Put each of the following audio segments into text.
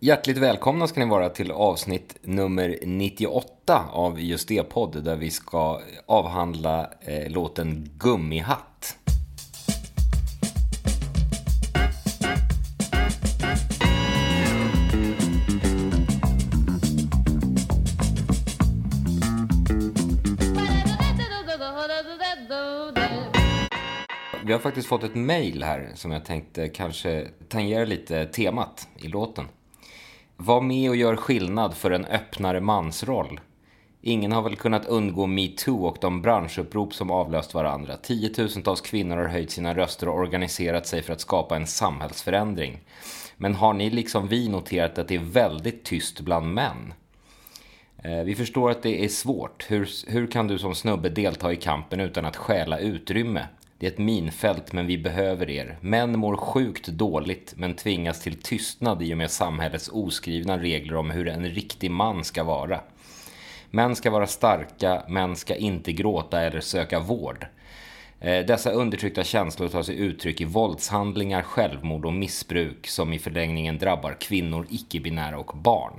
Hjärtligt välkomna ska ni vara till avsnitt nummer 98 av just det podd där vi ska avhandla eh, låten Gummihatt. Vi har faktiskt fått ett mejl här som jag tänkte kanske tangera lite temat i låten. Var med och gör skillnad för en öppnare mansroll. Ingen har väl kunnat undgå metoo och de branschupprop som avlöst varandra. Tiotusentals kvinnor har höjt sina röster och organiserat sig för att skapa en samhällsförändring. Men har ni liksom vi noterat att det är väldigt tyst bland män? Eh, vi förstår att det är svårt. Hur, hur kan du som snubbe delta i kampen utan att stjäla utrymme? Det är ett minfält, men vi behöver er. Män mår sjukt dåligt, men tvingas till tystnad i och med samhällets oskrivna regler om hur en riktig man ska vara. Män ska vara starka, män ska inte gråta eller söka vård. Eh, dessa undertryckta känslor tar sig uttryck i våldshandlingar, självmord och missbruk som i förlängningen drabbar kvinnor, icke-binära och barn.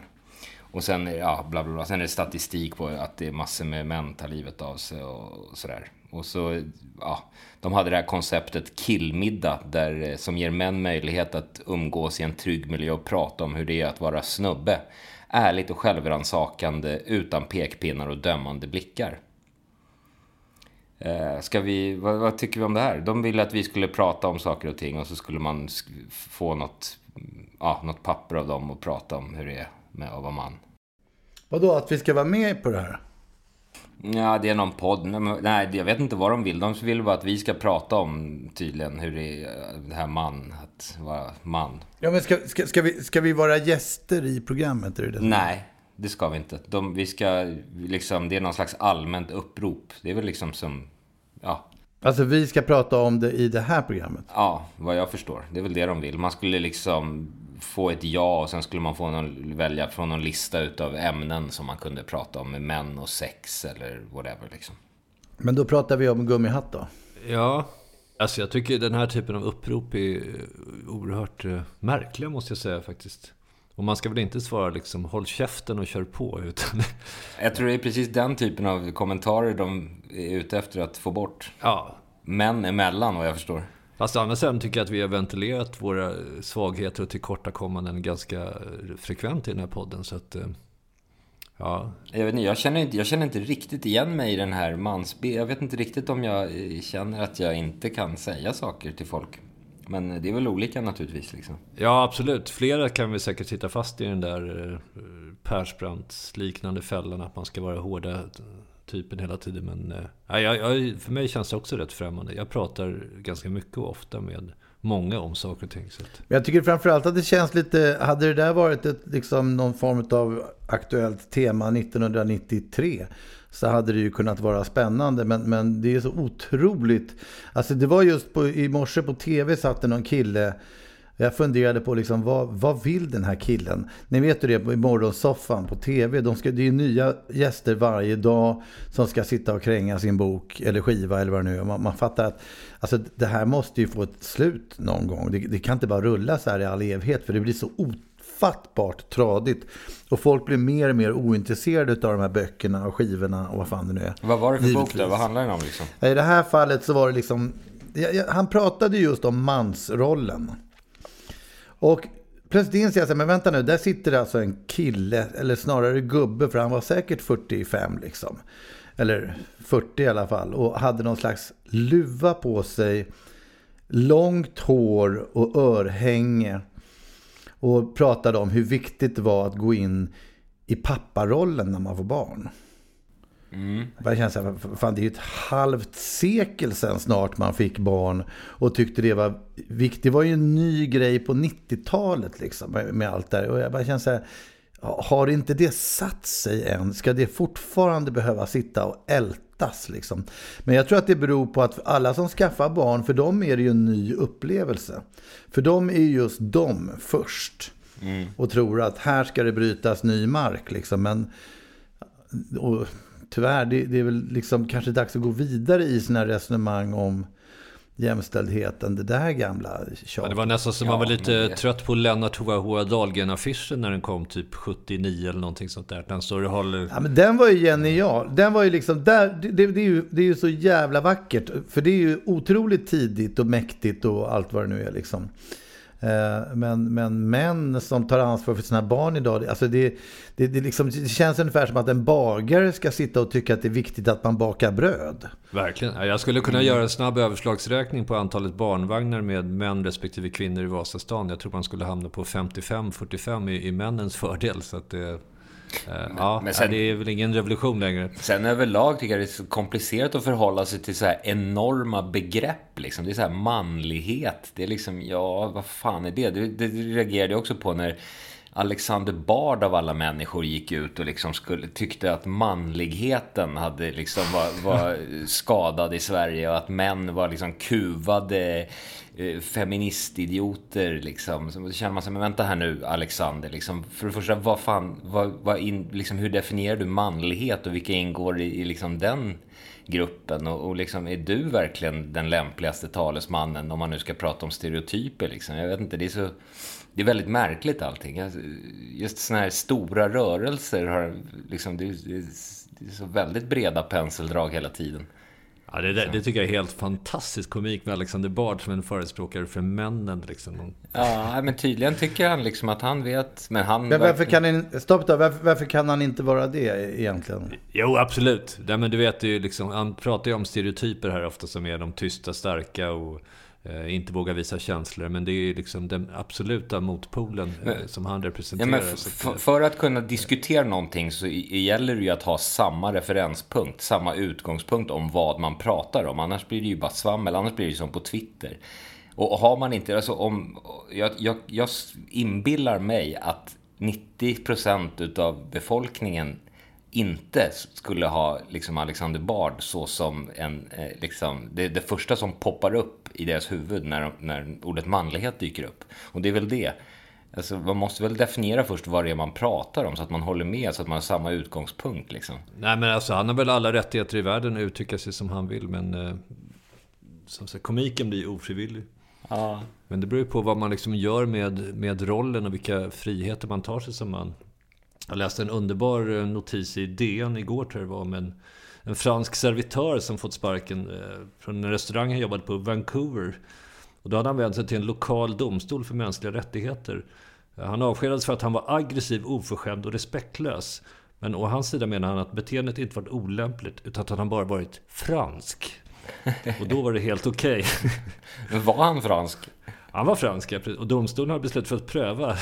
Och sen, är- ja, bla bla bla. sen är det statistik på att det är massor med män tar livet av sig och sådär. Och så, ja, de hade det här konceptet killmiddag där, eh, som ger män möjlighet att umgås i en trygg miljö och prata om hur det är att vara snubbe. Ärligt och självrannsakande utan pekpinnar och dömande blickar. Eh, Ska vi, vad, vad tycker vi om det här? De ville att vi skulle prata om saker och ting och så skulle man få något, mm, ja, något papper av dem och prata om hur det är med att vara man. Vadå, att vi ska vara med på det här? Ja, det är någon podd. Nej, jag vet inte vad de vill. De vill bara att vi ska prata om tydligen hur det är, det här man, att vara man. Ja, men ska, ska, ska, vi, ska vi vara gäster i programmet? Är det det? Nej, det ska vi inte. De, vi ska liksom, det är någon slags allmänt upprop. Det är väl liksom som, ja, Alltså vi ska prata om det i det här programmet. Ja, vad jag förstår. Det är väl det de vill. Man skulle liksom få ett ja och sen skulle man få någon, välja från någon lista utav ämnen som man kunde prata om med män och sex eller whatever liksom. Men då pratar vi om gummihatt då. Ja, alltså jag tycker den här typen av upprop är oerhört eh, märkliga måste jag säga faktiskt. Och man ska väl inte svara liksom håll käften och kör på. Utan, Jag tror det är precis den typen av kommentarer de är ute efter att få bort. ja, Män emellan vad jag förstår. Fast å andra sidan tycker jag att vi har ventilerat våra svagheter och tillkortakommanden ganska eh, frekvent i den här podden. Så att, eh, ja, Jag, vet inte, jag, känner inte, jag känner inte riktigt igen mig i den här mansbilden. Jag vet inte riktigt om jag eh, känner att jag inte kan säga saker till folk. Men det är väl olika naturligtvis liksom. ja, absolut. Flera kan vi säkert sitta fast i den där Persbrandt-liknande fällan. Att man ska vara hårda typen hela tiden. Men eh, ja, jag, jag, för mig känns det också rätt främmande. Jag pratar ganska mycket och ofta med många om saker och ting. Så att, jag tycker framförallt att det känns lite, hade det där varit ett, liksom någon form av aktuellt tema 1993 så hade det ju kunnat vara spännande. Men, men det är så otroligt. Alltså det var just på, i morse på tv satt det någon kille. Jag funderade på liksom, vad, vad vill den här killen? Ni vet ju det i morgonsoffan på tv. De ska, det är ju nya gäster varje dag som ska sitta och kränga sin bok eller skiva eller vad det nu är. Man, man fattar att alltså, det här måste ju få ett slut någon gång. Det, det kan inte bara rulla så här i all evighet för det blir så ofattbart tradigt. Och folk blir mer och mer ointresserade av de här böckerna och skivorna och vad fan det nu är. Vad var det för bok Givetvis. då? Vad handlar den om liksom? I det här fallet så var det liksom... Han pratade just om mansrollen. Och plötsligt inser jag så här, men vänta nu, där sitter alltså en kille, eller snarare gubbe, för han var säkert 45 liksom. Eller 40 i alla fall. Och hade någon slags luva på sig. Långt hår och örhänge. Och pratade om hur viktigt det var att gå in i papparollen när man får barn. Mm. Jag känner så här, fan det är ju ett halvt sekel sedan snart man fick barn och tyckte det var viktigt. Det var ju en ny grej på 90-talet liksom med allt där. Och jag bara känner så här, har inte det satt sig än? Ska det fortfarande behöva sitta och ältas liksom? Men jag tror att det beror på att alla som skaffar barn, för dem är det ju en ny upplevelse. För dem är just de först. Mm. Och tror att här ska det brytas ny mark liksom. Men, och, tyvärr, det, det, är väl liksom kanske dags att gå vidare i sina resonemang om jämställdheten, det där gamla tjatet. Ja, det var nästan som ja, man var lite det... trött på Lennart Hoa Dahlgren-affischen när den kom typ 79 eller någonting sånt där. Den står och håller... Ja, men den var ju genial. Den var ju liksom, där, det, det, är ju, det är ju så jävla vackert. För det är ju otroligt tidigt och mäktigt och allt vad det nu är liksom. Eh, men, men män som tar ansvar för sina barn idag, alltså det, det, det, liksom, det känns ungefär som att en bagare ska sitta och tycka att det är viktigt att man bakar bröd. Verkligen. Jag skulle kunna göra en snabb överslagsräkning på antalet barnvagnar med män respektive kvinnor i Vasastan. Jag tror man skulle hamna på 55-45 i, i männens fördel. Så att det, men, ja, men sen, det är väl ingen revolution längre. Sen överlag tycker jag det är så komplicerat att förhålla sig till så här enorma begrepp. Liksom. Det är så här manlighet. Det är liksom, ja, vad fan är det? Det, det reagerade jag också på när Alexander Bard av alla människor gick ut och liksom skulle, tyckte att manligheten hade liksom var, var skadad i Sverige och att män var liksom kuvade Eh, Eh, feministidioter liksom. Så känner man sig, men vänta här nu Alexander, liksom, för det första, vad fan, vad, vad in, liksom, hur definierar du manlighet och vilka ingår i, i liksom den gruppen? Och, och liksom, är du verkligen den lämpligaste talesmannen om man nu ska prata om stereotyper? Liksom? Jag vet inte, det är så... Det är väldigt märkligt allting. Just sådana här stora rörelser har liksom, det är, det är så väldigt breda penseldrag hela tiden. Ja, det, det, tycker jag är helt fantastisk komik med Alexander Bard som en förespråkare för männen. Liksom. Ja, men tydligen tycker han liksom att han vet. Men, han men varför kan han, stopp då, varför, varför, kan han inte vara det egentligen? Jo, absolut. Ja, men du vet ju liksom, han pratar ju om stereotyper här ofta som är de tysta, starka och inte vågar visa känslor. Men det är liksom den absoluta motpolen eh, men, som han representerar. Ja, för, för, att kunna diskutera någonting så gäller det ju att ha samma referenspunkt, samma utgångspunkt om vad man pratar om. Annars blir det ju bara svammel, annars blir det ju som på Twitter. Och har man inte, alltså om, jag, jag, jag inbillar mig att 90% utav befolkningen inte skulle ha liksom Alexander Bard så som en, eh, liksom, det, det första som poppar upp i deras huvud när, när ordet manlighet dyker upp. Och det är väl det. Alltså, man måste väl definiera först vad det är man pratar om så att man håller med, så att man har samma utgångspunkt. Liksom. Nej, men alltså, han har väl alla rättigheter i världen att uttrycka sig som han vill, men eh, som sagt, komiken blir ofrivillig. Ja. Men det beror ju på vad man liksom gör med, med rollen och vilka friheter man tar sig som man. Jag läste en underbar eh, notis i DN igår tror jag det var om en, en fransk servitör som fått sparken eh, från en restaurang han jobbade på i Vancouver. Och då hade han vänt sig till en lokal domstol för mänskliga rättigheter. Han avskedades för att han var aggressiv, oförskämd och respektlös. Men å hans sida menar han att beteendet inte varit olämpligt, utan att han bara varit fransk. Och då var det helt okej. Okay. Men var han fransk? Han var fransk, ja. Och domstolen har beslutat för att pröva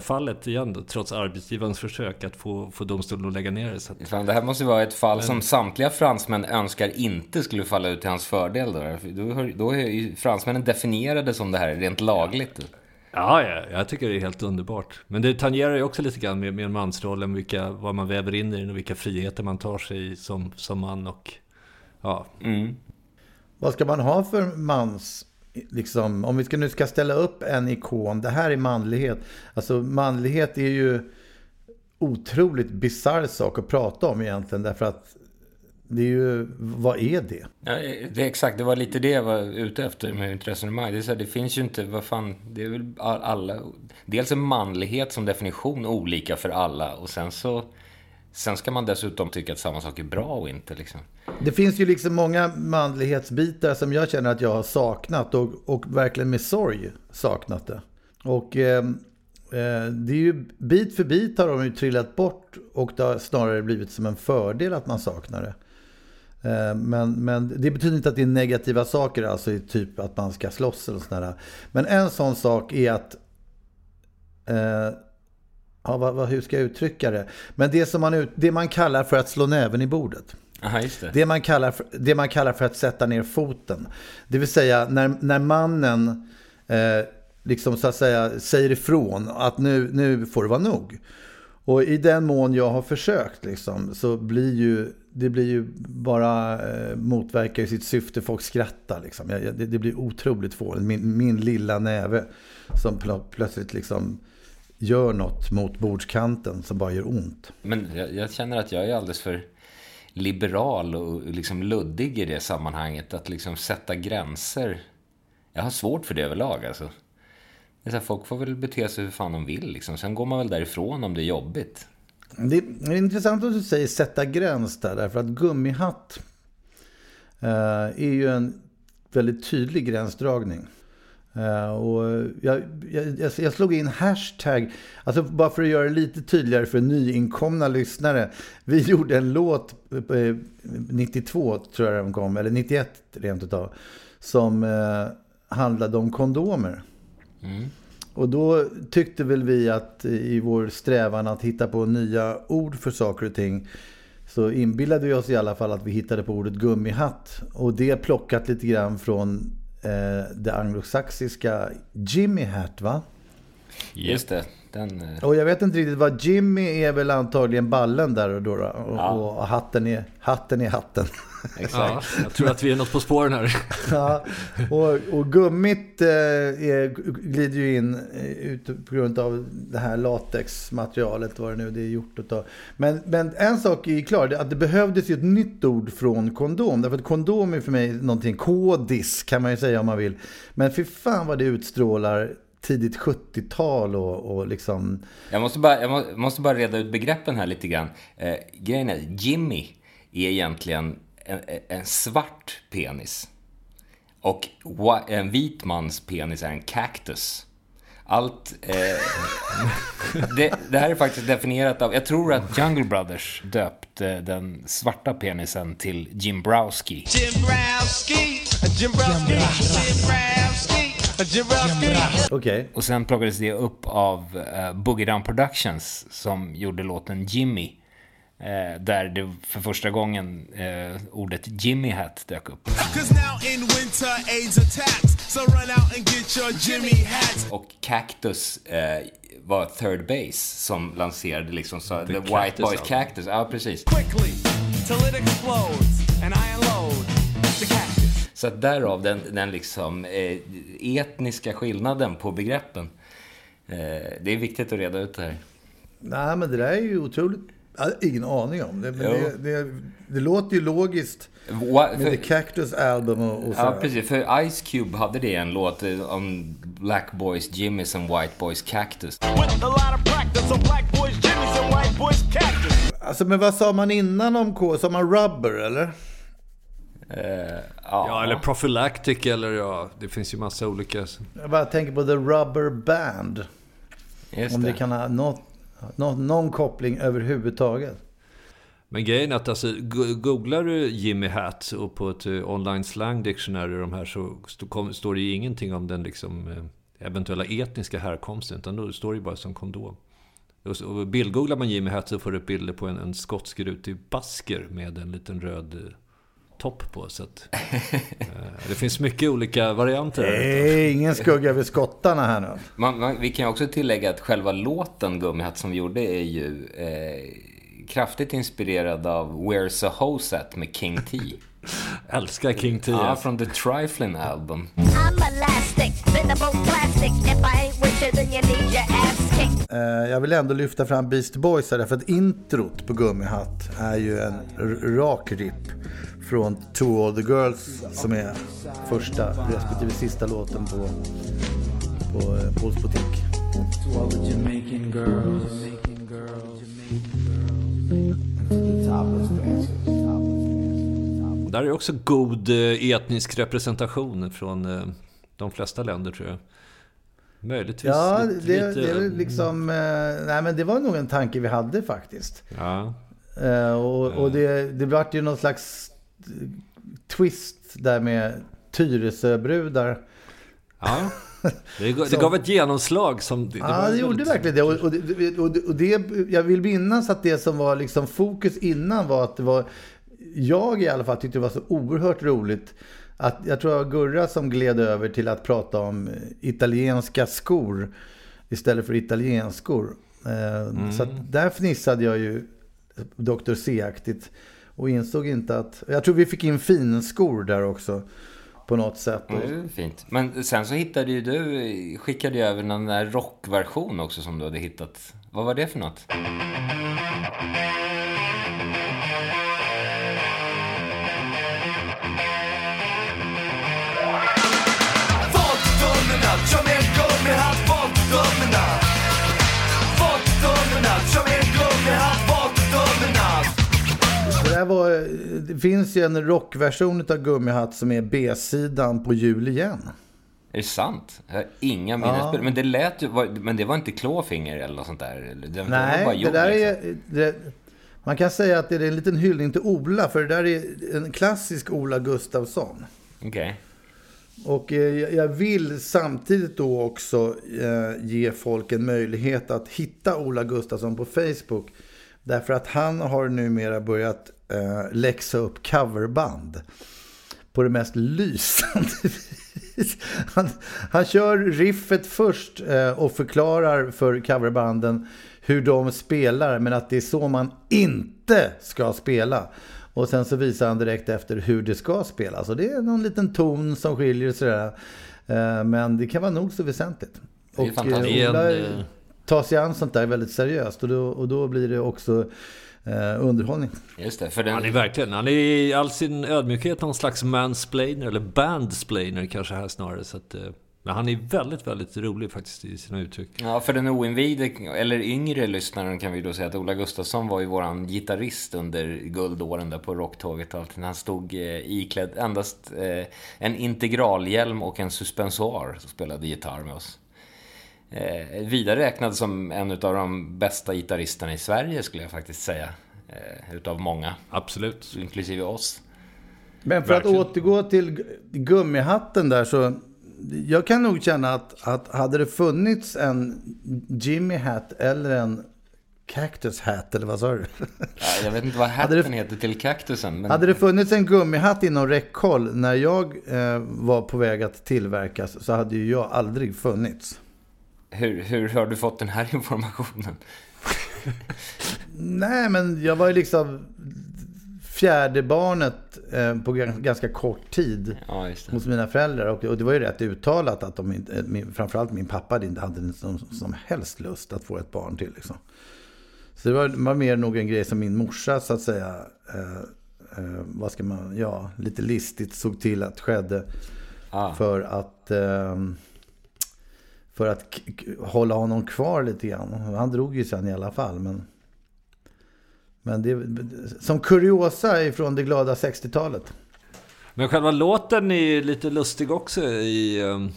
fallet igen då, trots arbetsgivarens försök att få, få domstolen att lägga ner det. Så att... Fan, det här måste vara ett fall Men... som samtliga fransmän önskar inte skulle falla ut till hans fördel. Då, då, då är ju fransmännen definierade som det här rent lagligt. Ja, ja, jag tycker det är helt underbart. Men det tangerar ju också lite grann med, med mansrollen, vilka, vad man väver in i den och vilka friheter man tar sig som, som man och ja. Mm. Vad ska man ha för mans liksom, om vi ska, nu ska ställa upp en ikon, det här är manlighet. Alltså manlighet är ju otroligt bisarr sak att prata om egentligen. Därför att det är ju, vad är det? Ja, det är exakt, det var lite det jag var ute efter med mitt resonemang. Det, är så här, det finns ju inte, vad fan, det är väl alla. Dels är manlighet som definition olika för alla och sen så Sen ska man dessutom tycka att samma sak är bra och inte liksom. Det finns ju liksom många manlighetsbitar som jag känner att jag har saknat och, och verkligen med sorg saknat det. Och eh, eh, det är ju bit för bit har de ju trillat bort och det har snarare blivit som en fördel att man saknar det. Eh, men, men det betyder inte att det är negativa saker, alltså typ att man ska slåss eller sådär. Men en sån sak är att eh, ja, vad, vad, hur ska jag uttrycka det? Men det, som man, det man kallar för att slå näven i bordet. Aha, det. Det, man kallar för, det man kallar för att sätta ner foten. Det vill säga när, när mannen eh, liksom så att säga säger ifrån att nu, nu får det vara nog. Och i den mån jag har försökt liksom, så blir ju det blir ju bara eh, motverkar sitt syfte. Folk skrattar liksom. Jag, det, det, blir otroligt fånigt. Min, min lilla näve som plö, plötsligt liksom gör något mot bordskanten som bara gör ont. Men jag, jag, känner att jag är alldeles för liberal och liksom luddig i det sammanhanget. Att liksom sätta gränser. Jag har svårt för det överlag alltså. Det är så här, folk får väl bete sig hur fan de vill liksom. Sen går man väl därifrån om det är jobbigt. Det är intressant att du säger sätta gräns där. Därför att gummihatt eh, är ju en väldigt tydlig gränsdragning. Uh, och jag, jag, jag, slog in hashtag, alltså bara för att göra det lite tydligare för nyinkomna lyssnare. Vi gjorde en låt, eh, 92 tror jag den kom, eller 91 rent utav, som eh, handlade om kondomer. Mm. Och då tyckte väl vi att i vår strävan att hitta på nya ord för saker och ting så inbillade vi oss i alla fall att vi hittade på ordet gummihatt. Och det plockat lite grann från eh, det anglosaxiska Jimmy Hat va? Just det. Den, eh... Och jag vet inte riktigt vad Jimmy är väl antagligen ballen där och då. Och, ja. och hatten, är, hatten är hatten. Exakt. Ja, jag tror att vi är något på spåren här. ja, och, och gummit eh, är, glider ju in eh, ut på grund av det här latexmaterialet, vad det nu det är gjort utav. Men, men en sak är klar, att det behövdes ju ett nytt ord från kondom. Därför att kondom är för mig någonting, kodis kan man ju säga om man vill. Men för fan vad det utstrålar tidigt 70-tal och, och liksom... Jag måste, bara, jag måste bara reda ut begreppen här lite grann. Eh, grejen är, Jimmy är egentligen en, en svart penis. Och en vit mans penis är en cactus. Allt... Eh, det, det, här är faktiskt definierat av... Jag tror att Jungle Brothers döpte den svarta penisen till Jim Browski. Jim Browski, Jim Browski, Jim Browski. Okay. Och sen plockades det upp av uh, Boogie Down Productions som gjorde låten Jimmy. Uh, där det för första gången uh, ordet Jimmy Hat dök upp. Och Cactus uh, var third base som lanserade liksom så, the, the White Boys Cactus. Ja, precis. Quickly, till it explodes and I unload the cactus. Så att därav den, den liksom eh, etniska skillnaden på begreppen. Eh, det är viktigt att reda ut det här. Nej, men det där är ju otroligt... Jag har ingen aning om det. Men det, det, det, låter ju logiskt med The Cactus Album och, och så. Ja, precis. För Ice Cube hade det en låt eh, om Black Boys Jimmys and White Boys Cactus. Alltså, men vad sa man innan om K? Sa man rubber, eller? Uh, ja. ja. eller Prophylactic eller ja, det finns ju massa olika. Jag bara tänker på The Rubber Band. Just Om det, det kan ha något, någon, någon koppling överhuvudtaget. Men grejen är att alltså, googlar du Jimmy Hat och på ett uh, online slang dictionary de här så st står det ju ingenting om den liksom, uh, eventuella etniska härkomsten. Utan då står det ju bara som kondom. Och, och bildgooglar man Jimmy Hat så får du bilder på en, en skotsk rutig basker med en liten röd topp på. Så att, eh, det finns mycket olika varianter. Nej, ingen skugga över skottarna här nu. Man, man, vi kan ju också tillägga att själva låten Gummihatt som vi gjorde är ju eh, kraftigt inspirerad av Where's a Hose At med King T. Älskar King T. Ja, från The Trifling Album. Jag vill ändå lyfta fram Beast Boys här, för att introt på Gummihatt är ju en rak rip från To All The Girls som är första respektive sista låten på, på eh, Pauls butik. Där är också god eh, etnisk representation från eh, de flesta länder tror jag. Möjligtvis. Ja, lite, det, lite, det är liksom... Eh, nej, men det var nog en tanke vi hade faktiskt. Ja. Eh, och och det, det vart ju någon slags twist där med Tyresöbrudar. ja. Det, gav- det gav ett genomslag som... Det, Ja, var det gjorde verkligen det. Och, och, det- och, det- och det. Jag vill minnas att det som var liksom fokus innan var att det var... Jag i alla fall tyckte det var så oerhört roligt. Att jag tror var Gurra som gled över till att prata om italienska skor istället för italienskor. Eh, Så att där fnissade jag ju Dr. C-aktigt och insåg inte att... Jag tror vi fick in finskor där också på något sätt. Är fint. Men sen så hittade ju du, skickade ju över någon där rockversion också som du hade hittat. Vad var det för något? Det, finns ju en rockversion av Gummihatt som är B-sidan på Jul igen. Är det sant? Jag har inga minnesbilder. Men det lät ju, men det var inte klåfinger eller något sånt där? Det, var bara Nej, det jord, där liksom. är... Det, man kan säga att det är en liten hyllning till Ola, för det där är en klassisk Ola Gustafsson. Okej. Och eh, jag- jag vill samtidigt då också eh, ge folk en möjlighet att hitta Ola Gustafsson på Facebook. Därför att han har numera börjat eh, läxa upp coverband. På det mest lysande vis. Han, han kör riffet först eh, och förklarar för coverbanden hur de spelar. Men att det är så man inte ska spela. Och sen så visar han direkt efter hur det ska spelas. Och det är någon liten ton som skiljer sådär. Eh, Men det kan vara nog så väsentligt. Det är Och fantastiskt. eh, Det är en, eh, tar sig an sånt där väldigt seriöst. Och då, och då blir det också eh, underhållning. Just det, för den... Han är verkligen, han är i all sin ödmjukhet någon slags mansplainer, eller bandsplainer kanske här snarare. Så att, eh, men han är väldigt, väldigt rolig faktiskt i sina uttryck. Ja, för den oinvigde, eller yngre lyssnaren kan vi då säga att Ola Gustafsson var ju våran gitarrist under guldåren där på rocktåget och allting. Han stod eh, iklädd endast eh, en integralhjälm och en suspensoar och spelade gitarr med oss. Eh, vidare räknad som en av de bästa gitarristerna i Sverige skulle jag faktiskt säga. Eh, utav många, Absolut. inklusive oss. Men för Verkligen. att återgå till gu- gummihatten där så. Jag kan nog känna att, att hade det funnits en Jimmy Hat eller en Cactus Hat eller vad sa du? Ja, Jag vet inte vad Hade hatten det- heter till kaktusen. Men... Hade det funnits en gummihatt inom räckhåll när jag eh, var på väg att tillverkas så hade ju jag aldrig funnits. Hur, hur har du fått den här informationen? Nej, men jag var ju liksom fjärde barnet eh, på gans- ganska kort tid. Ja, hos mina föräldrar. Och, och det var ju rätt uttalat att de inte, eh, min, framförallt min pappa inte hade som, som helst lust att få ett barn till. Liksom. Så det var, var mer nog en grej som min morsa så att säga, eh, eh, vad ska man, ja, lite listigt såg till att skedde. Ah. För att, eh, för att hålla honom kvar lite grann. Han drog ju sen i alla fall. Men, men det, som kuriosa ifrån det glada 60-talet. Men själva låten är lite lustig också i, ehm,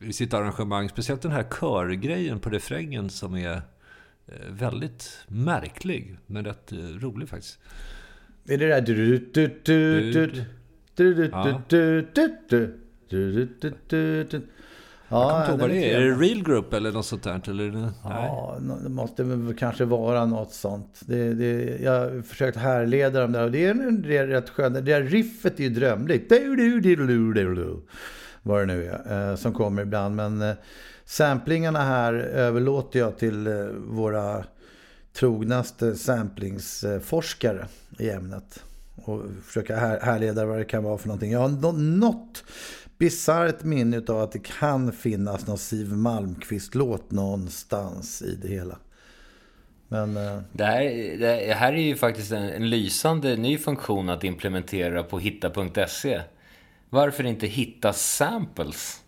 i sitt arrangemang. Speciellt den här körgrejen på refrängen som är eh, väldigt märklig. Men rätt eh, rolig faktiskt. Är det där... du- du- du- du- du- du- du- Ja. du- du- du- du- du- du- du- Jag kommer Ja, inte ihåg vad det är. Är det. Real Group eller något sånt där? Eller, nej. Ja, nå- det måste kanske vara något sånt. Det, det, jag har försökt härleda dem där och det är, det är rätt skönt. Det där riffet är ju drömligt. Vad det nu är, eh, som kommer ibland. Men eh, samplingarna här överlåter jag till eh, våra trognaste samplingsforskare i ämnet. Och försöka här, härleda vad det kan vara för någonting. Jag har nå- något bisarrt minne av att det kan finnas någon Siw Malmkvist-låt någonstans i det hela. Men eh, Det här, det här är ju faktiskt en, en lysande ny funktion att implementera på hitta.se. Varför inte hitta samples?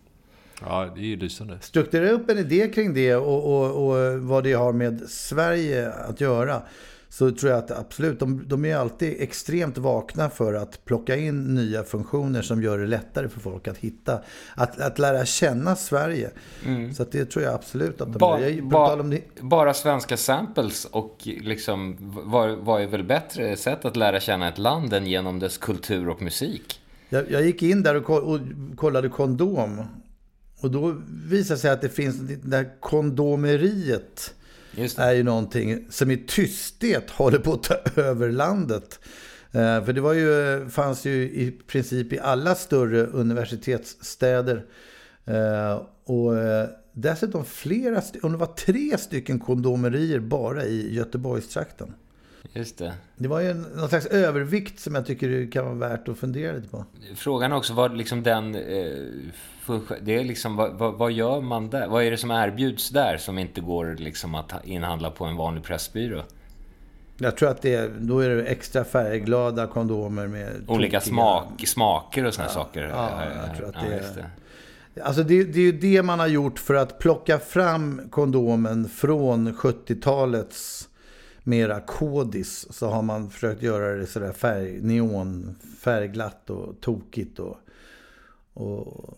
Ja, det är ju lysande. strukturera upp en idé kring det och, och, och vad det har med Sverige att göra. Så tror jag att absolut, de, de är alltid extremt vakna för att plocka in nya funktioner som gör det lättare för folk att hitta, att, att lära känna Sverige. Så att det tror jag absolut att de Ba, gör. Ba, bara svenska samples och liksom, vad, vad är väl bättre sätt att lära känna ett land än genom dess kultur och musik? Jag, jag gick in där och, och kollade kondom. Och då visade det sig att det finns det där kondomeriet. Är ju någonting som i tysthet håller på att ta över landet. Eh, För det var ju, fanns ju i princip i alla större universitetsstäder. Eh, Och eh, dessutom flera, om det var tre stycken kondomerier bara i Göteborgstrakten. Just det. Det var ju någon slags övervikt som jag tycker det kan vara värt att fundera lite på. Frågan är också vad liksom den... Eh, funktion- det är liksom, vad, vad, vad gör man där? Vad är det som erbjuds där som inte går liksom att ha- inhandla på en vanlig pressbyrå? Jag tror att det är, då är det extra färgglada kondomer med Olika smak, smaker och såna saker. ja, jag tror att Ja, det är- det. Alltså det, det är ju det man har gjort för att plocka fram kondomen från 70-talets mera kodis. Så har man försökt göra det sådär färg, neon, färgglatt och tokigt och, och,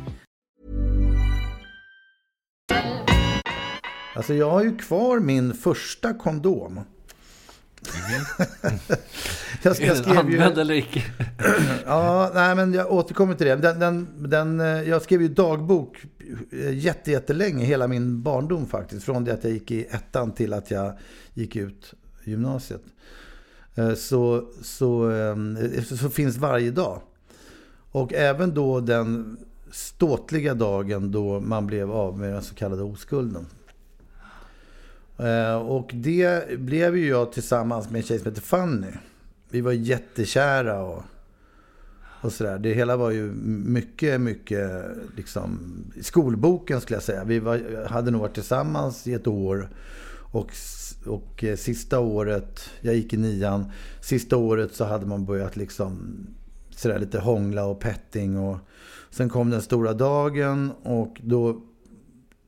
Alltså jag har ju kvar min första kondom. jag, Är jag den skrev ju... använd eller icke? Ja, nej men jag återkommer till det. Den, den, den, eh, jag skrev ju dagbok eh, jätte, jättelänge, hela min barndom faktiskt. Från det att jag gick i ettan till att jag gick ut gymnasiet. Eh, Så, så, så finns varje dag. Och även då den ståtliga dagen då man blev av med den så kallade oskulden. Eh, och det blev ju jag tillsammans med en tjej som heter Fanny. Vi var jättekära och, och sådär. Det hela var ju mycket, mycket liksom skolboken skulle jag säga. Vi var, hade nog varit tillsammans i ett år. Och, och eh, sista året, jag gick i nian, sista året så hade man börjat liksom sådär lite hångla och petting. Och sen kom den stora dagen och då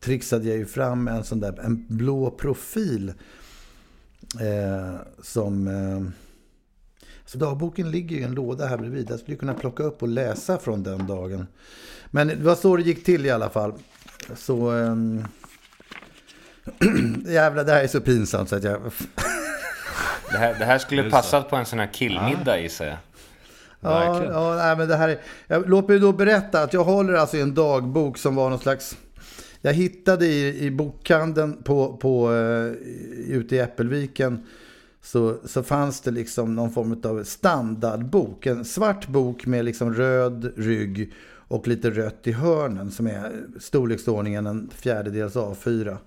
trixade jag ju fram en sån där en blå profil. Eh, som... Eh, så dagboken ligger ju i en låda här bredvid. Jag skulle kunna plocka upp och läsa från den dagen. Men det var så det gick till i alla fall. Så... ehm, jävlar, det här är så pinsamt så att jag... Det här, det här skulle passat på en sån här killmiddag gissar jag. Ja, ja nej, men det här är, jag, låt mig då berätta att jag håller alltså i en dagbok som var någon slags... Jag hittade i, i bokhandeln på, på, eh, ute i Äppelviken så, så fanns det liksom någon form av standardbok. En svart bok med liksom röd rygg och lite rött i hörnen som är storleksordningen en fjärdedels A4.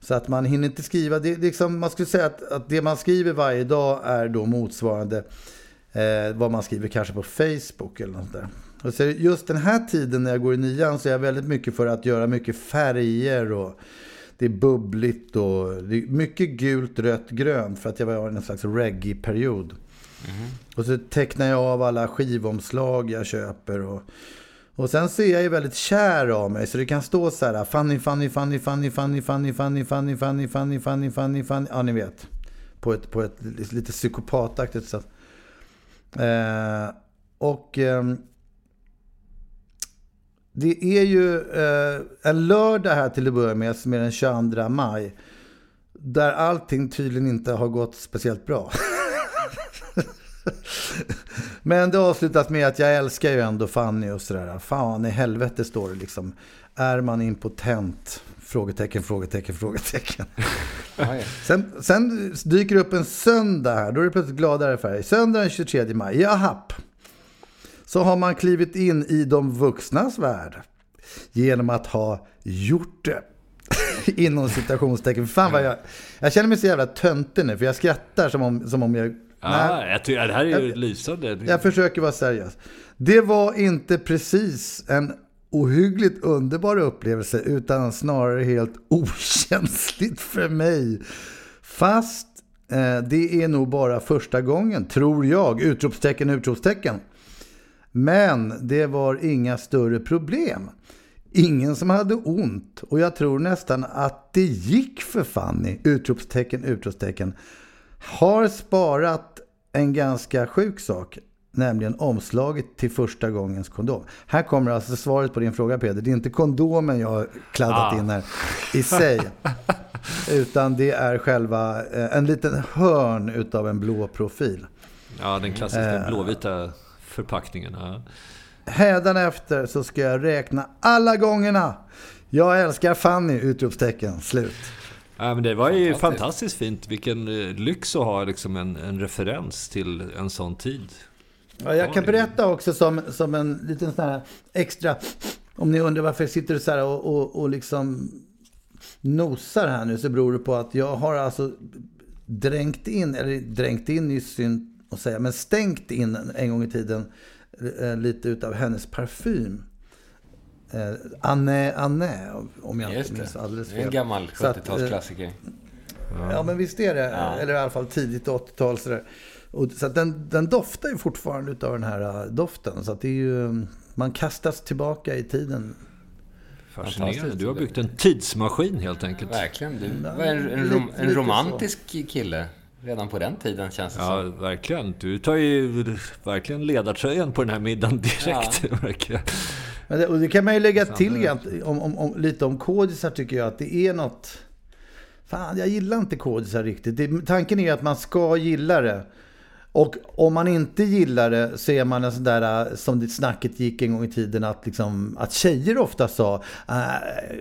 Så att man hinner inte skriva, det, liksom, man skulle säga att, att det man skriver varje dag är då motsvarande eh, vad man skriver kanske på Facebook eller något där. Och så just den här tiden när jag går i nian så är jag väldigt mycket för att göra mycket färger och det är bubbligt och det är mycket gult, rött, grönt för att jag var i en slags reggae-period. Och så tecknar jag av alla skivomslag jag köper och, Och sen ser jag ju väldigt kär av mig, så det kan stå så här Fanny, Fanny, Fanny, Fanny, Fanny, Fanny, Fanny, Fanny, Fanny, Fanny, Fanny, Fanny, Fanny, ja ni vet. På ett, på ett lite psykopataktigt sätt. Eh, och eh, det är ju eh, en lördag här till att börja med, som är den 22 maj. Där allting tydligen inte har gått speciellt bra. Men det avslutas med att jag älskar ju ändå Fanny och sådär. Fan i helvete står det liksom. Är man impotent? Frågetecken, frågetecken, frågetecken. sen, sen dyker det upp en söndag här. Då är det plötsligt gladare färg. Söndag den 23 maj. Jahapp. Så har man klivit in i de vuxnas värld. Genom att ha gjort det. Inom citationstecken. Fan vad jag... Jag känner mig så jävla töntig nu. För jag skrattar som om, som om jag Ja, jag tycker, det här är ju lysande. Jag försöker vara seriös. Det var inte precis en ohyggligt underbar upplevelse utan snarare helt okänsligt för mig. Fast eh, det är nog bara första gången, tror jag. Utropstecken, utropstecken. Men det var inga större problem. Ingen som hade ont och jag tror nästan att det gick för Fanny, utropstecken, utropstecken har sparat en ganska sjuk sak, nämligen omslaget till första gångens kondom. Här kommer alltså svaret på din fråga Peder. Det är inte kondomen jag har kladdat ah. in här i sig. utan det är själva eh, en liten hörn utav en blå profil. Ja, den klassiska eh, blåvita förpackningen. Ja. Hädanefter så ska jag räkna alla gångerna jag älskar Fanny! Utropstecken. Slut. Ja, men det var ju fantastiskt, fantastiskt fint. Vilken eh, lyx att ha liksom en, en referens till en sån tid. Ja, jag kan berätta också som, som en liten sån här extra... Om ni undrar varför jag sitter så här och, och, och liksom nosar här nu så beror det på att jag har alltså dränkt in, eller dränkt in i synd att säga, men stängt in en gång i tiden eh, lite utav hennes parfym eh, Anne, Anne, om jag inte minns alldeles fel. Det är en gammal 70-talsklassiker. Eh, ja, men visst är det. Ja. Eller i alla fall tidigt 80-tal. Sådär. Och, så den, den doftar ju fortfarande av den här uh, doften. Så att det är ju, man kastas tillbaka i tiden. Fascinerande. Du har byggt en tidsmaskin helt enkelt. Verkligen. Du var en, en, rom, en romantisk kille. Redan på den tiden känns det ja, som. Ja, verkligen. Du tar ju verkligen ledartröjan på den här middagen direkt. Ja. Men det, och det kan man ju lägga till om, om, om, lite om kodisar tycker jag. Att det är något... Fan, jag gillar inte kodisar riktigt. Det, tanken är att man ska gilla det. Och om man inte gillar det så är man en sån där, äh, som det snacket gick en gång i tiden, att, liksom, att tjejer ofta sa äh,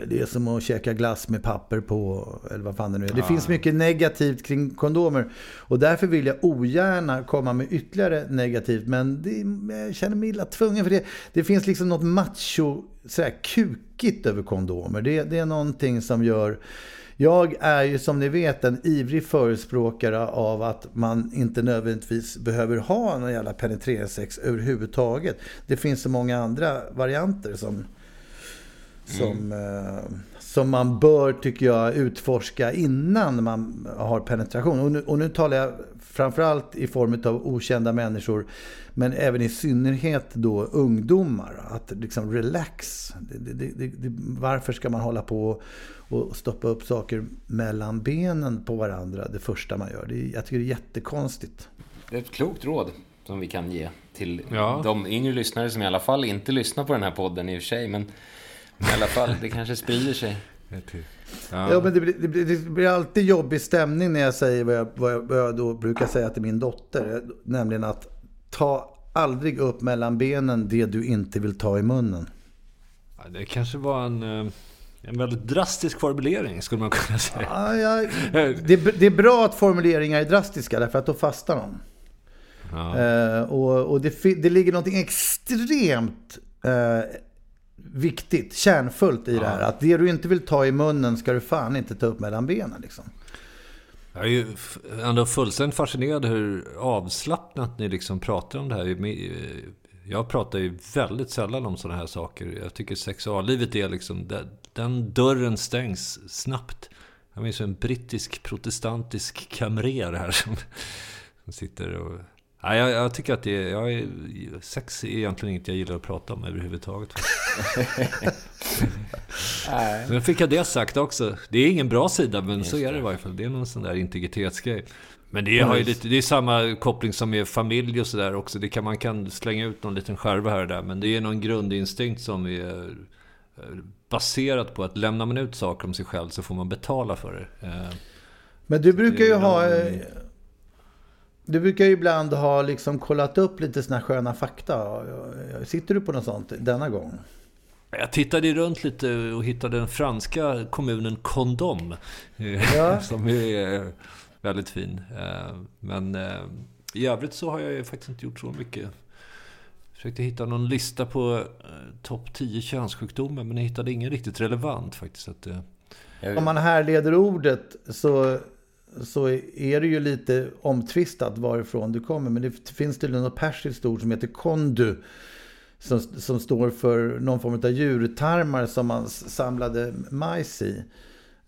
det är som att käka glass med papper på, eller vad fan det nu är. Det finns mycket negativt kring kondomer. Och därför vill jag ogärna komma med ytterligare negativt. Men det, jag känner mig illa tvungen, för det, det finns liksom något macho, sådär kukigt över kondomer. Det, det är någonting som gör jag är ju som ni vet en ivrig förespråkare av att man inte nödvändigtvis behöver ha någon jävla penetreringssex överhuvudtaget. Det finns så många andra varianter som, som, mm. eh, som man bör, tycker jag, utforska innan man har penetration. Och nu, och nu talar jag framförallt i form av okända människor, men även i synnerhet då ungdomar. Att liksom relax. Det, det, det, varför ska man hålla på och stoppa upp saker mellan benen på varandra det första man gör? Det, jag tycker det är jättekonstigt. Det är ett klokt råd som vi kan ge till ja. de yngre lyssnare som i alla fall inte lyssnar på den här podden i och för sig. Men i alla fall, det kanske sprider sig. Ja. ja, men det blir, det, blir, det blir, alltid jobbig stämning när jag säger vad jag, vad, jag, vad jag då brukar säga till min dotter. Nämligen att ta aldrig upp mellan benen det du inte vill ta i munnen. Ja, det kanske var en, eh, en väldigt drastisk formulering skulle man kunna säga. Ja, ja, det, det, är bra att formuleringar är drastiska därför att då fastar de. Ja. Uh, och, och det, det ligger något extremt uh, viktigt, kärnfullt i ja. det här. Att det du inte vill ta i munnen ska du fan inte ta upp mellan benen. Liksom. Jag är ju ändå fullständigt fascinerad hur avslappnat ni liksom pratar om det här. Jag pratar ju väldigt sällan om sådana här saker. Jag tycker sexuallivet är liksom... Den dörren stängs snabbt. Jag minns en brittisk protestantisk kamrer här som, som sitter och Ja, jag, jag tycker att det är, jag är... Sex är egentligen inget jag gillar att prata om överhuvudtaget. men fick jag det sagt också. Det är ingen bra sida, men så är det i varje fall. Det är någon sån där integritetsgrej. Men det, har ju lite, det är samma koppling som med familj och sådär också. Det kan, man kan slänga ut någon liten skärva här och där. Men det är någon grundinstinkt som är eh, baserat på att lämnar man ut saker om sig själv så får man betala för det. Eh, Men du brukar ju ha... eh, Du brukar ju ibland ha liksom kollat upp lite såna här sköna fakta. Sitter du på något sånt denna gång? Jag tittade runt lite och hittade den franska kommunen Condom. Ja. Som är eh, väldigt fin. Eh, Men eh, i övrigt så har jag ju faktiskt inte gjort så mycket. Försökte hitta någon lista på eh, topp 10 könssjukdomar men jag hittade ingen riktigt relevant faktiskt. Att, eh, Om man härleder ordet så, så är det ju lite omtvistat varifrån du kommer. Men det finns tydligen något persiskt ord som heter kondu. Som, som står för någon form av djurtarmar som man samlade majs i.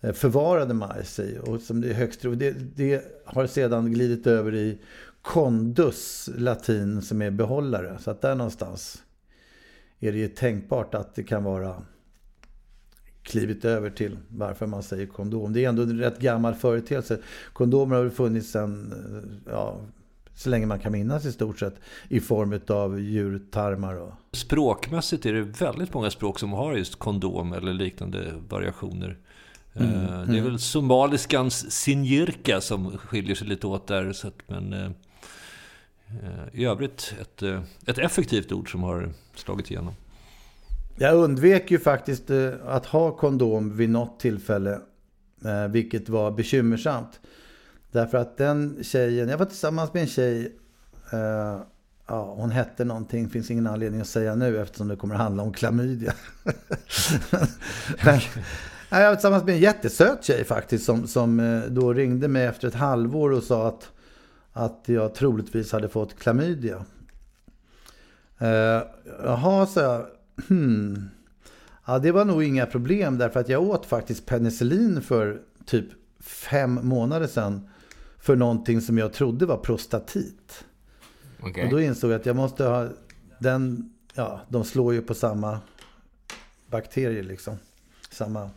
Eh, förvarade majs i. Och som det är högst det, det har sedan glidit över i kondus, latin, som är behållare. Så att där någonstans är det ju tänkbart att det kan vara klivit över till varför man säger kondom. Det är ändå en rätt gammal företeelse. Kondomer har funnits sedan, eh, ja, så länge man kan minnas i stort sett, i form av djurtarmar och... Språkmässigt är det väldigt många språk som har just kondom eller liknande variationer. Eh, Det är väl somaliskans sinjirka som skiljer sig lite åt där. Så att, men eh, i övrigt ett, ett effektivt ord som har slagit igenom. Jag undvek ju faktiskt eh, att ha kondom vid något tillfälle, eh, vilket var bekymmersamt. Därför att den tjejen, jag var tillsammans med en tjej, eh, ja, hon hette någonting, finns ingen anledning att säga nu eftersom det kommer att handla om klamydia. Men, jag var tillsammans med en jättesöt tjej faktiskt som, som då ringde mig efter ett halvår och sa att, att jag troligtvis hade fått klamydia. Uh, jaha, sa jag. Hmm. Ja, det var nog inga problem därför att jag åt faktiskt penicillin för typ fem månader sedan. För någonting som jag trodde var prostatit. Okej. Och då insåg jag att jag måste ha den, ja, de slår ju på samma bakterier liksom. Samma.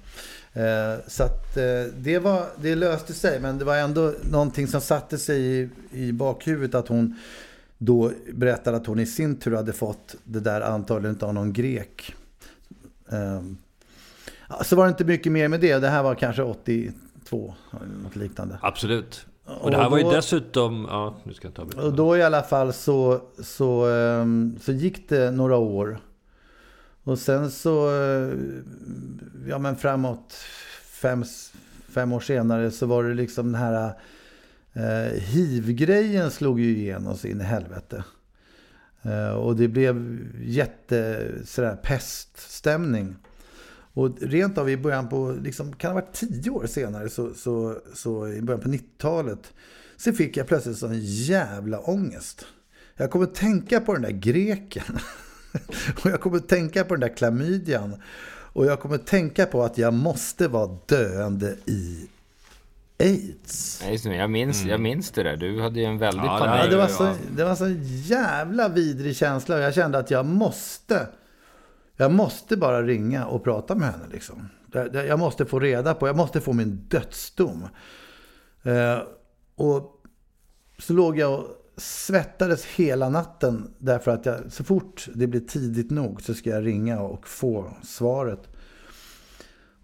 Eh, så att eh, det, var, det löste sig, men det var ändå någonting som satte sig i, i bakhuvudet att hon då berättade att hon i sin tur hade fått det där antagligen av någon grek. Eh, ja, så var det inte mycket mer med det. Det här var kanske 82, eller något liknande. Absolut. Och det här Och var ju då- dessutom... Ja, nu ska jag ta Och då i alla fall så, så, ehm, så gick det några år. Och sen så, eh, ja men framåt fem, fem år senare så var det liksom den här eh, hiv-grejen slog ju igenom så in i helvete. Eh, och det blev jätte sådär peststämning. Och rent av i början på, liksom, kan det ha varit tio år senare, så, så, så i början på 90-talet, så fick jag plötsligt sån jävla ångest. Jag kommer att tänka på den där greken. och jag kommer att tänka på den där klamydian. Och jag kommer att tänka på att jag måste vara döende i aids. Nej, just det, jag, minns, jag minns det där. Du hade ju en väldig Ja, panik. Ja, det, var så, det var så en jävla vidrig känsla. Och jag kände att jag måste, jag måste bara ringa och prata med henne. Liksom. Jag, jag måste få reda på, jag måste få min dödsdom. Eh, och så låg jag och svettades hela natten. Därför att jag, så fort det blir tidigt nog så ska jag ringa och få svaret.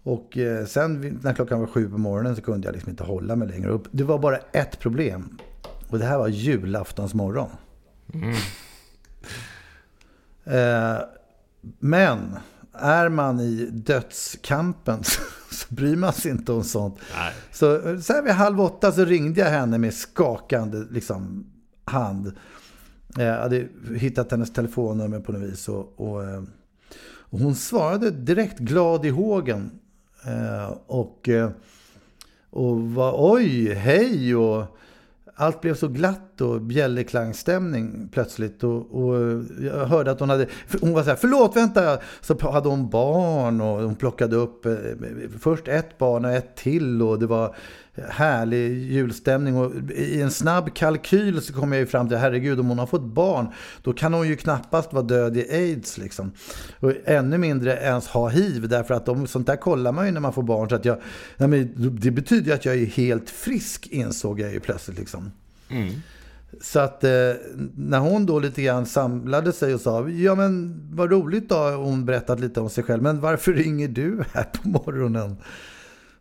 Och eh, sen när klockan var sju på morgonen så kunde jag liksom inte hålla mig längre. Och det var bara ett problem. Och det här var julaftons morgon. Eh, men är man i dödskampen så, bryr man sig inte om sånt. Nej. Så, så här vid halv åtta så ringde jag henne med skakande liksom, hand. Eh, Jag hade hittat hennes telefonnummer på något vis. Och, och, eh, och hon svarade direkt glad i hågen. Eh, Och, eh, och var oj, hej och allt blev så glatt och bjällerklangstämning plötsligt. Och, och jag hörde att hon hade, hon var så här, förlåt vänta, så hade hon barn och hon plockade upp eh, först ett barn och ett till och det var härlig julstämning och i en snabb kalkyl så kom jag ju fram till herregud om hon har fått barn då kan hon ju knappast vara död i aids liksom. Och ännu mindre ens ha hiv därför att de, sånt där kollar man ju när man får barn så att jag, nej, det betyder ju att jag är helt frisk insåg jag ju plötsligt liksom. Mm. Så att eh, när hon då lite grann samlade sig och sa Ja men vad roligt då, hon berättat lite om sig själv Men varför ringer du här på morgonen?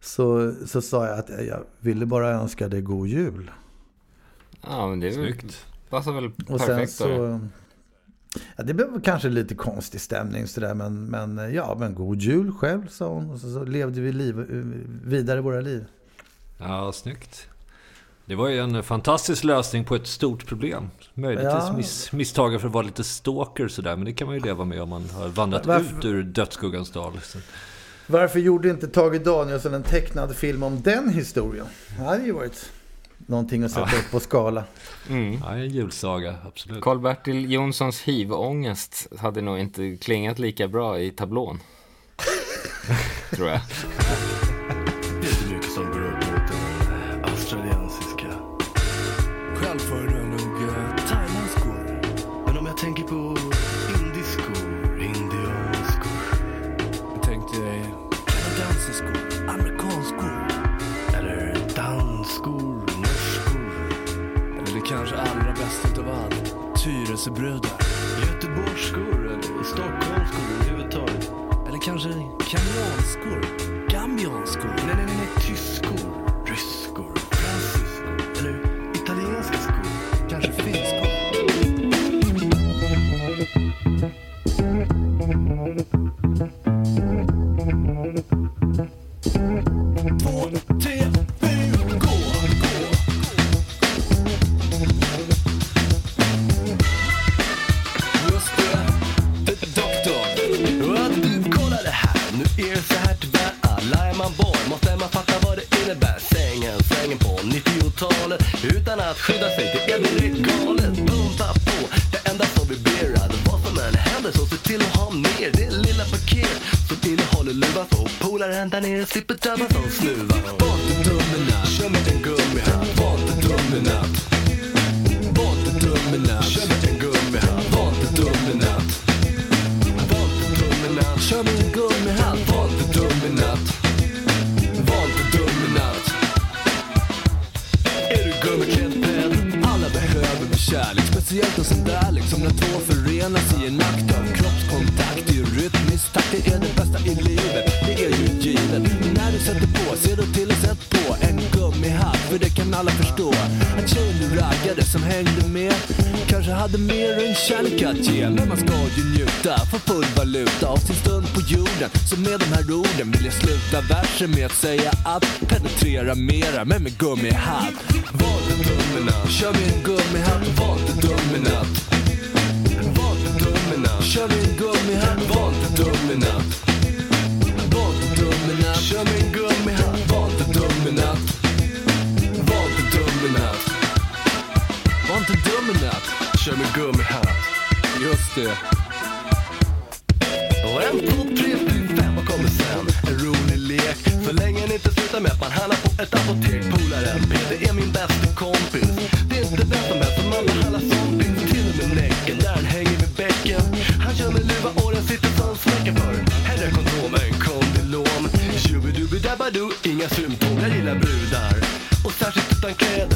Så, så sa jag att jag ville bara önska dig god jul. Ja, men det är väl, Snyggt. passar väl Och sen perfekt. så... Ja, det blev kanske lite konstig stämning sådär, men, men ja, men god jul själv, sa hon. Och så, så levde vi liv, vidare våra liv. Ja, snyggt. Det var ju en fantastisk lösning på ett stort problem. Möjligtvis Ja. miss, misstagen för att vara lite stalker sådär. Men det kan man ju leva med om man har vandrat Varför- ut ur dödsskuggans dal. Varför gjorde inte Tage Danielsson en tecknad film om den historien? Det hade ju varit någonting att sätta upp på skala. Mm. Ja, en julsaga, absolut. Karl-Bertil Jonssons hiv-ångest hade nog inte klingat lika bra i tablån. Tror jag. Tyresöbrudar. Göteborgskor, eller Stockholmskor överhuvudtaget. Eller kanske kenyanskor, Kanske hade mer än kärlek att ge. Men man ska ju njuta, få full valuta av sin stund på jorden. Så med de här orden vill jag sluta versen med att säga att Penetrera mera, men med gummihatt Var inte dum i natt, kör med en gummihatt Var inte dum i natt Var inte dum i natt, kör med en gummihatt Var inte dum i natt Var inte dum i natt, kör med en gummihatt Var inte dum i natt Var inte dum i natt Var inte dum i natt, kör med gummihatt Just det. Och en, två, tre, fyra, fem, vad kommer sen? En rolig lek. Så länge den inte slutar med att man handlar på ett apotek Polaren Peter är min bästa kompis. Det är inte vem som helst som man behandlar zombies. finns. Till och med Näcken, där han hänger vid bäcken. Han kör med luva och den sitter som smäcker för. Hellre kondom än kondylom. Tjubidubi-dabba-doo, inga symptom. Jag gillar brudar. Och särskilt utan kläder.